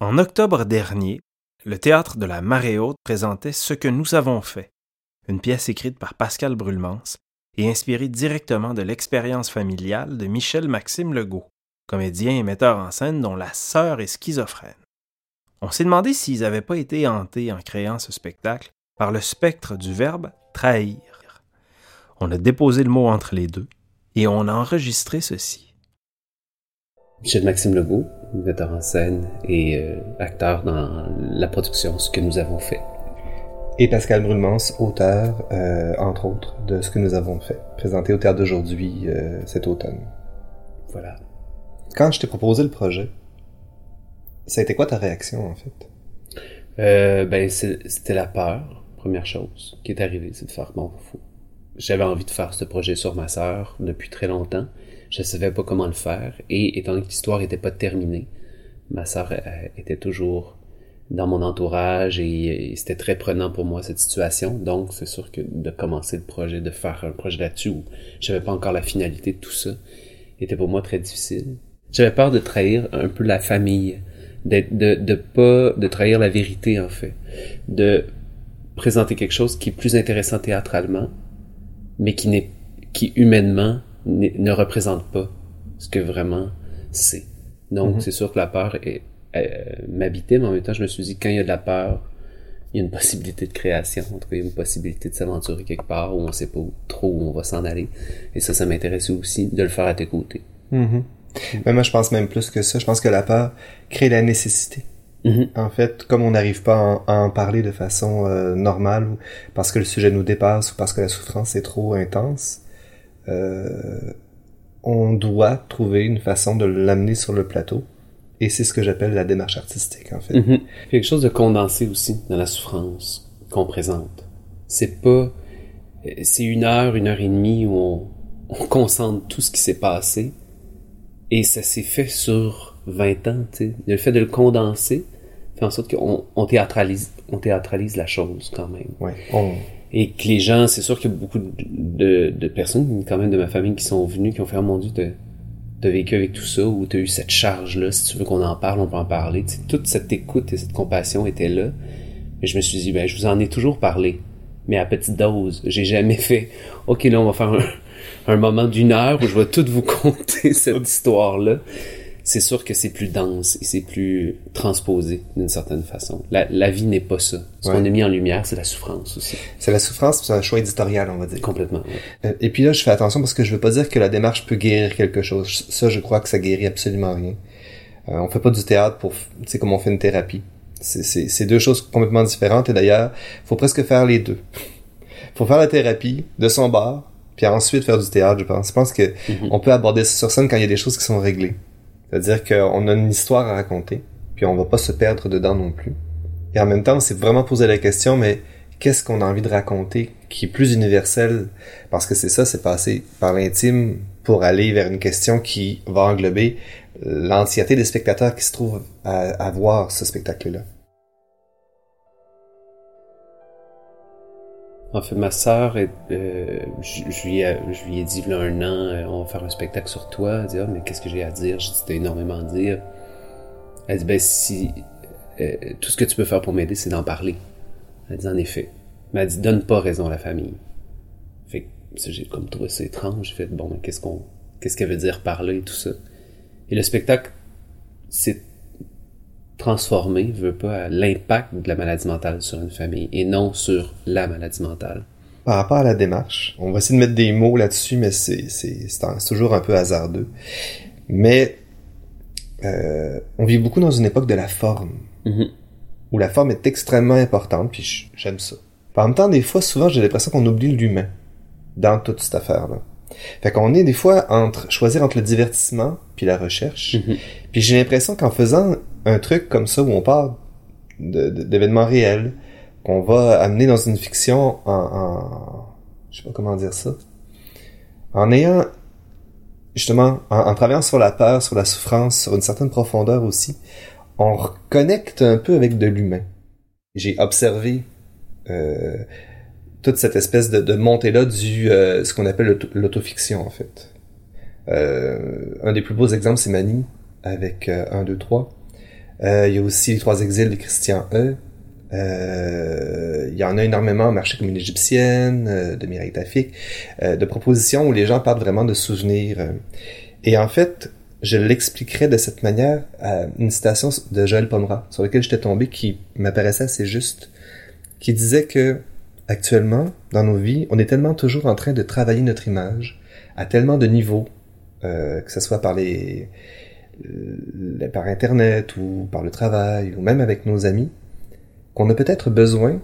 En octobre dernier, le théâtre de la Marée Haute présentait Ce que nous avons fait, une pièce écrite par Pascal Brulmans et inspirée directement de l'expérience familiale de Michel Maxime Legault, comédien et metteur en scène dont la sœur est schizophrène. On s'est demandé s'ils n'avaient pas été hantés en créant ce spectacle par le spectre du verbe trahir. On a déposé le mot entre les deux et on a enregistré ceci. Michel Maxime Legault, metteur en scène et euh, acteur dans la production, ce que nous avons fait. Et Pascal Brulmans, auteur, euh, entre autres, de ce que nous avons fait, présenté au théâtre d'aujourd'hui euh, cet automne. Voilà. Quand je t'ai proposé le projet, ça a été quoi ta réaction en fait? Ben, c'était la peur, première chose, qui est arrivée, c'est de faire bon fou. J'avais envie de faire ce projet sur ma sœur depuis très longtemps. Je savais pas comment le faire et étant donné que l'histoire était pas terminée, ma sœur euh, était toujours dans mon entourage et, et c'était très prenant pour moi cette situation. Donc c'est sûr que de commencer le projet, de faire un projet là-dessus où j'avais pas encore la finalité de tout ça, était pour moi très difficile. J'avais peur de trahir un peu la famille, de, de pas, de trahir la vérité en fait, de présenter quelque chose qui est plus intéressant théâtralement, mais qui n'est, qui humainement ne représente pas ce que vraiment c'est. Donc Mhm. c'est sûr que la peur est, euh, m'habitait, mais en même temps je me suis dit quand il y a de la peur, il y a une possibilité de création, en tout cas il y a une possibilité de s'aventurer quelque part où on sait pas où- trop où on va s'en aller. Et ça, ça m'intéressait aussi de le faire à tes côtés. Mhm. Mais moi, je pense même plus que ça. Je pense que la peur crée la nécessité. Mhm. En fait, comme on n'arrive pas à en, à en parler de façon euh, normale, ou parce que le sujet nous dépasse, ou parce que la souffrance est trop intense, on doit trouver une façon de l'amener sur le plateau. Et c'est ce que j'appelle la démarche artistique, en fait. Mhm. Quelque chose de condensé aussi dans la souffrance qu'on présente. C'est pas, euh, c'est une heure, une heure et demie où on, on concentre tout ce qui s'est passé et ça s'est fait sur 20 ans, tu sais. Le fait de le condenser fait en sorte qu'on on théâtralise, on théâtralise la chose quand même. Ouais. On, Et que les gens, c'est sûr qu'il y a beaucoup de, personnes, quand même de ma famille, qui sont venues, qui ont fait, oh mon Dieu, t'as vécu avec tout ça, ou t'as eu cette charge-là, si tu veux qu'on en parle, on peut en parler. Toute cette écoute et cette compassion était là. Mais je me suis dit, ben, je vous en ai toujours parlé, mais à petite dose. J'ai jamais fait, ok, là, on va faire un, un moment d'une heure où je vais tout vous conter cette histoire-là. C'est sûr que c'est plus dense et c'est plus transposé d'une certaine façon. La, la vie n'est pas ça. Ce Ouais. qu'on a mis en lumière, c'est la souffrance aussi. c'est la souffrance, c'est un choix éditorial, on va dire. Complètement. ouais. Euh, Et puis là, je fais attention parce que je veux pas dire que la démarche peut guérir quelque chose. Ça, je crois que ça guérit absolument rien. Euh, on fait pas du théâtre pour, tu sais, comme on fait une thérapie. C'est- deux choses complètement différentes et d'ailleurs, faut presque faire les deux. faut faire la thérapie de son bar, puis ensuite faire du théâtre, je pense. Je pense que Mhm. on peut aborder ça sur scène quand il y a des choses qui sont réglées. C'est-à-dire qu'on a une histoire à raconter, puis on va pas se perdre dedans non plus. Et en même temps, on s'est vraiment posé la question, mais qu'est-ce qu'on a envie de raconter qui est plus universel? Parce que c'est ça, c'est passer par l'intime pour aller vers une question qui va englober l'entièreté des spectateurs qui se trouvent à voir ce spectacle-là. En fait, ma sœur, euh, je, je lui ai, je lui ai dit, il y a un an, euh, on va faire un spectacle sur toi. Elle dit, ah, mais qu'est-ce que j'ai à dire? J'ai dit, énormément à dire. Elle dit, ben, si, euh, tout ce que tu peux faire pour m'aider, c'est d'en parler. Elle dit, en effet. Mais elle dit, donne pas raison à la famille. Fait que, j'ai comme trouvé ça étrange. J'ai fait, bon, qu'est-ce qu'on, qu'est-ce qu'elle veut dire par là et tout ça? Et le spectacle s'est transformé, veut pas, l'impact de la maladie mentale sur une famille et non sur la maladie mentale. Par rapport à la démarche, on va essayer de mettre des mots là-dessus, mais c'est c'est- toujours un peu hasardeux. Mais euh, on vit beaucoup dans une époque de la forme. Mhm. où la forme est extrêmement importante, puis j'aime ça. En même temps, des fois, souvent, j'ai l'impression qu'on oublie l'humain dans toute cette affaire-là. Fait qu'on est des fois entre choisir entre le divertissement puis la recherche. Mhm. Puis j'ai l'impression qu'en faisant un truc comme ça où on parle d'événements réels, qu'on va amener dans une fiction en, en je sais pas comment dire ça, en ayant justement en, travaillant sur la peur, sur la souffrance, sur une certaine profondeur aussi, on reconnecte un peu avec de l'humain. J'ai observé euh, toute cette espèce de, de montée-là du euh, ce qu'on appelle l'auto- l'autofiction en fait. Euh, un des plus beaux exemples, c'est Mani avec euh, 1, 2, 3. Euh, il y a aussi les trois exils de Christian E. Euh, il y en a énormément marché commune égyptienne, euh, de Mireille Tafik, euh, de propositions où les gens parlent vraiment de souvenirs. euh. Et en fait, je l'expliquerai de cette manière à une citation de Joël Pomera, sur laquelle j'étais tombé, qui m'apparaissait assez juste, qui disait que actuellement, dans nos vies, on est tellement toujours en train de travailler notre image à tellement de niveaux, euh, que ce soit par les, le- par Internet ou par le travail ou même avec nos amis, qu'on a peut-être besoin,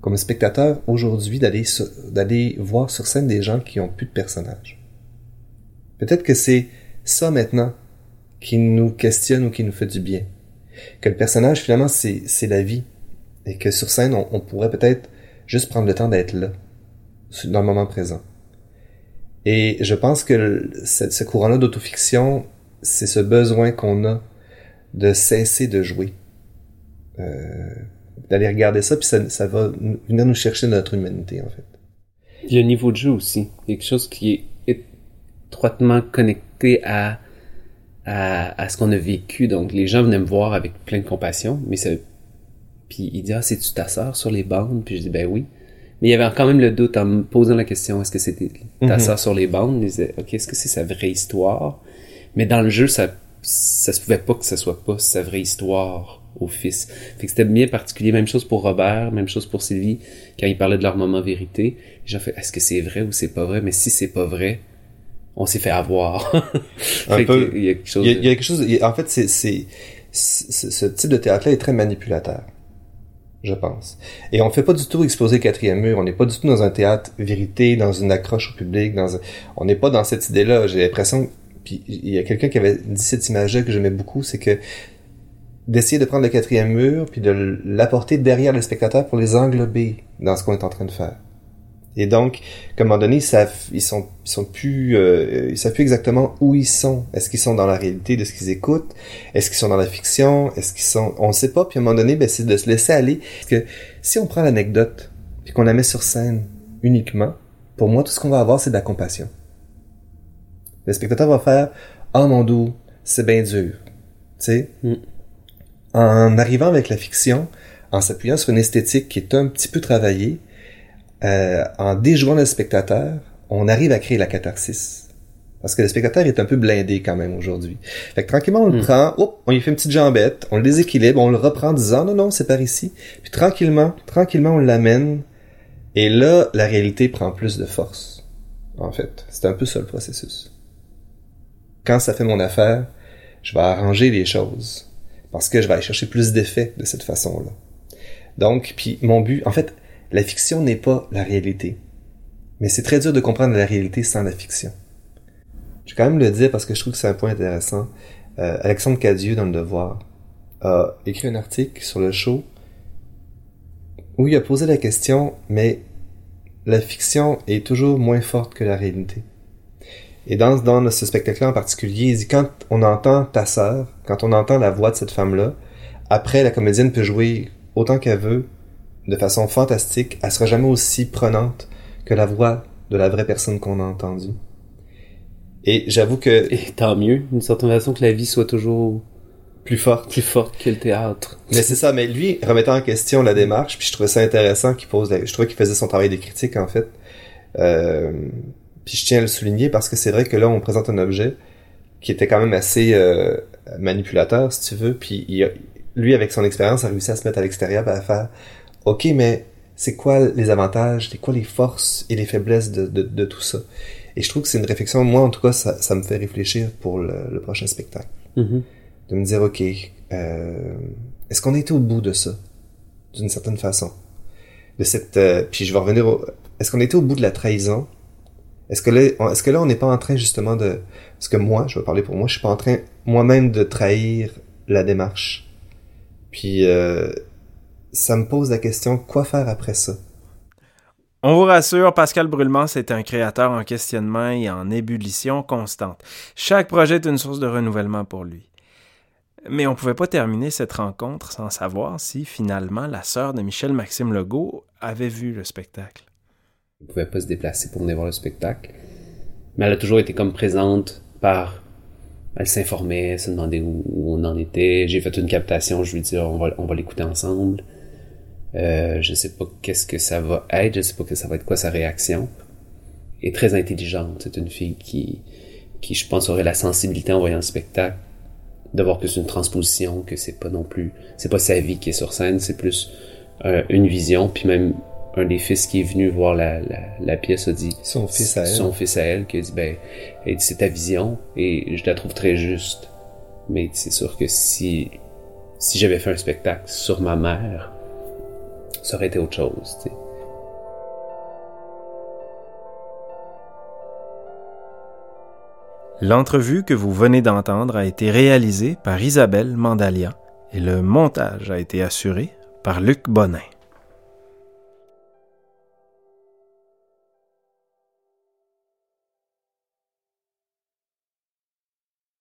comme spectateur aujourd'hui, d'aller voir sur scène des gens qui ont plus de personnages. Peut-être que c'est ça maintenant qui nous questionne ou qui nous fait du bien. Que le personnage, finalement, c'est la vie. Et que sur scène, on, pourrait peut-être juste prendre le temps d'être là, dans le moment présent. Et je pense que ce, ce courant-là d'autofiction, c'est ce besoin qu'on a de cesser de jouer. Euh, D'aller regarder ça, puis ça, ça va venir nous chercher notre humanité, en fait. Il y a un niveau de jeu aussi. Il y a quelque chose qui est étroitement connecté à, à, à ce qu'on a vécu. Donc, les gens venaient me voir avec plein de compassion, mais ça, puis il dit, ah, c'est-tu ta sœur sur les bandes? Puis je dis, ben oui. Mais il y avait quand même le doute en me posant la question, est-ce que c'était ta Mhm. sœur sur les bandes? Il disait, ok, est-ce que c'est sa vraie histoire? Mais dans le jeu, ça, ça se pouvait pas que ça soit pas sa vraie histoire au fils. Fait que c'était bien particulier. Même chose pour Robert, même chose pour Sylvie, quand ils parlaient de leur moment vérité. J'ai fait, est-ce que c'est vrai ou c'est pas vrai? Mais si c'est pas vrai, on s'est fait avoir. Un peu. Il y a quelque chose. Il y a, de- il y a quelque chose. il y a- en fait, c'est, c'est, c'est- ce type de théâtre-là est très manipulateur, je pense. Et on fait pas du tout exploser le quatrième mur. On n'est pas du tout dans un théâtre vérité, dans une accroche au public. Dans un- On n'est pas dans cette idée-là. J'ai l'impression. Puis il y a quelqu'un qui avait dit cette image-là que j'aimais beaucoup, c'est que d'essayer de prendre le quatrième mur puis de l'apporter derrière le spectateur pour les englober dans ce qu'on est en train de faire. Et donc, à un moment donné, ils savent, ils sont plus, euh, ils savent plus exactement où ils sont. Est-ce qu'ils sont dans la réalité de ce qu'ils écoutent? Est-ce qu'ils sont dans la fiction? Est-ce qu'ils sont, on ne sait pas. Puis à un moment donné, ben, c'est de se laisser aller. Parce que si on prend l'anecdote puis qu'on la met sur scène uniquement, pour moi, tout ce qu'on va avoir, c'est de la compassion. Le spectateur va faire, ah mon doux, c'est bien dur. Tu sais? Mm. En arrivant avec la fiction, en s'appuyant sur une esthétique qui est un petit peu travaillée, euh, en déjouant le spectateur, on arrive à créer la catharsis. Parce que le spectateur est un peu blindé quand même aujourd'hui. Fait que tranquillement, on le Mm. prend, hop, on lui fait une petite jambette, on le déséquilibre, on le reprend en disant non, non, c'est par ici. Puis tranquillement, tranquillement, on l'amène. Et là, la réalité prend plus de force. En fait, c'est un peu ça le processus. Quand ça fait mon affaire, je vais arranger les choses. Parce que je vais aller chercher plus d'effets de cette façon-là. Donc, puis mon but, en fait, la fiction n'est pas la réalité. Mais c'est très dur de comprendre la réalité sans la fiction. Je vais quand même le dire parce que je trouve que c'est un point intéressant. Euh, Alexandre Cadieux, dans Le Devoir, a écrit un article sur le show où il a posé la question, mais la fiction est toujours moins forte que la réalité. Et dans, dans ce spectacle-là en particulier, il dit quand on entend ta sœur, quand on entend la voix de cette femme-là, après la comédienne peut jouer autant qu'elle veut, de façon fantastique, elle sera jamais aussi prenante que la voix de la vraie personne qu'on a entendue. Et j'avoue que Et tant mieux, d'une certaine façon, que la vie soit toujours plus forte. plus forte que le théâtre. Mais c'est ça, mais lui, remettant en question la démarche, puis je trouvais ça intéressant qu'il pose, la- je trouvais qu'il faisait son travail de critique, en fait. Euh, puis je tiens à le souligner parce que c'est vrai que là, on présente un objet qui était quand même assez euh, manipulateur, si tu veux, puis il a- lui, avec son expérience, a réussi à se mettre à l'extérieur et à faire, OK, mais c'est quoi les avantages, c'est quoi les forces et les faiblesses de, de, de tout ça? Et je trouve que c'est une réflexion, moi, en tout cas, ça, ça me fait réfléchir pour le, le prochain spectacle Mhm. de me dire ok euh, est-ce qu'on été au bout de ça d'une certaine façon de cette euh, puis je vais revenir au est-ce qu'on été au bout de la trahison est-ce que là est-ce que là on n'est pas en train justement de parce que moi je vais parler pour moi je suis pas en train moi-même de trahir la démarche puis euh, ça me pose la question quoi faire après ça? On vous rassure, Pascal Brûlement, c'est un créateur en questionnement et en ébullition constante. Chaque projet est une source de renouvellement pour lui. Mais on pouvait pas terminer cette rencontre sans savoir si, finalement, la sœur de Michel Maxime Legault avait vu le spectacle. Elle pouvait pas se déplacer pour venir voir le spectacle. Mais elle a toujours été comme présente par elle s'informait, elle se demandait où, on en était. J'ai fait une captation, je lui on va, on va l'écouter ensemble. Euh, je sais pas qu'est-ce que ça va être, je sais pas que ça va être quoi sa réaction. Et très intelligente, c'est une fille qui, qui je pense aurait la sensibilité en voyant le spectacle de voir que c'est une transposition, que c'est pas non plus, c'est pas sa vie qui est sur scène, c'est plus euh, une vision, puis même un des fils qui est venu voir la, la, la pièce a dit son fils à elle son fils à elle qui a dit ben c'est ta vision et je la trouve très juste mais c'est sûr que si si j'avais fait un spectacle sur ma mère ça aurait été autre chose. L'entrevue que vous venez d'entendre a été réalisée par Isabelle Mandalia et le montage a été assuré par Luc Bonin.